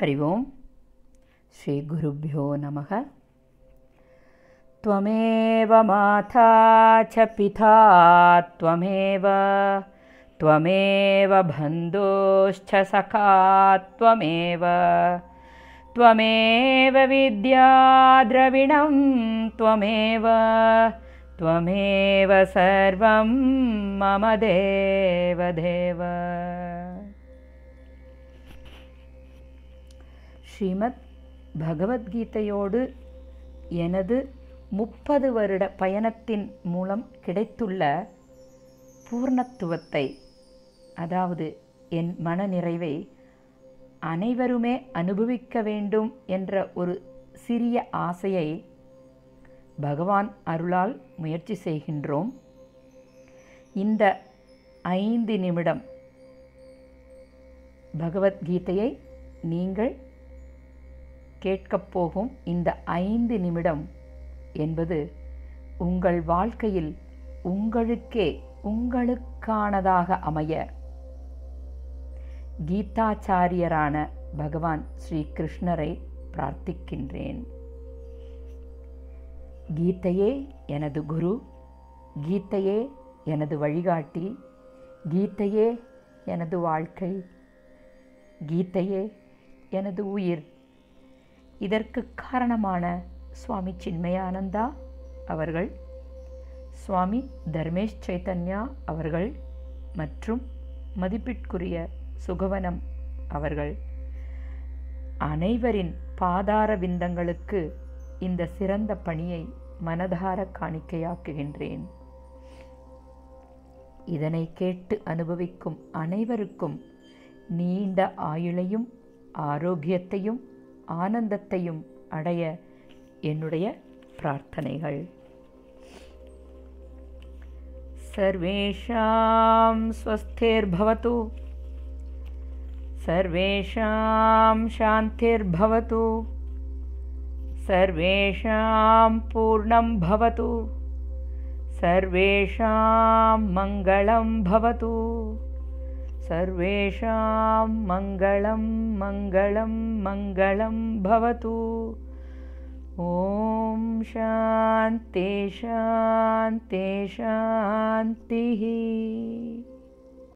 हरि ओम्। श्रीगुरुभ्यो नमः। त्वमेव माता च पिता त्वमेव त्वमेव बन्धुश्च सखा त्वमेव त्वमेव विद्या द्रविणं त्वमेव त्वमेव सर्वं मम देवदेव ஸ்ரீமத் பகவத்கீதையோடு எனது முப்பது வருட பயணத்தின் மூலம் கிடைத்துள்ள பூர்ணத்துவத்தை அதாவது என் மனநிறைவை அனைவருமே அனுபவிக்க வேண்டும் என்ற ஒரு சிறிய ஆசையை பகவான் அருளால் முயற்சி செய்கின்றோம். இந்த ஐந்து நிமிடம் பகவத்கீதையை நீங்கள் கேட்கப் போகும் இந்த ஐந்து நிமிடம் என்பது உங்கள் வாழ்க்கையில் உங்களுக்கே உங்களுக்கானதாக அமைய கீதாச்சாரியரான பகவான் ஸ்ரீ கிருஷ்ணரை பிரார்த்திக்கின்றேன். கீதையே எனது குரு கீதையே எனது வழிகாட்டி கீதையே எனது வாழ்க்கை கீதையே எனது உயிர். இதற்கு காரணமான சுவாமி சின்மயானந்தா அவர்கள் சுவாமி தர்மேஷ் சைத்தன்யா அவர்கள் மற்றும் மதிப்பிற்குரிய சுகவனம் அவர்கள். அனைவரின் பாதார விந்தங்களுக்கு இந்த சிறந்த பணியை மனதார காணிக்கையாக்குகின்றேன். இதனை கேட்டு அனுபவிக்கும் அனைவருக்கும் நீண்ட ஆயுளையும் ஆரோக்கியத்தையும் ஆனந்தத்தையும் அடைய என்னுடைய பிரார்த்தனைகள் सर्वेषां स्वस्थिर्भवतु सर्वेषां शान्तिर्भवतु सर्वेषां पूर्णं भवतु सर्वेषां मङ्गलं भवतु सर्वेषां मङ्गलं मङ्गलं मङ्गलं भवतु। ॐ शान्ति शान्ति शान्तिः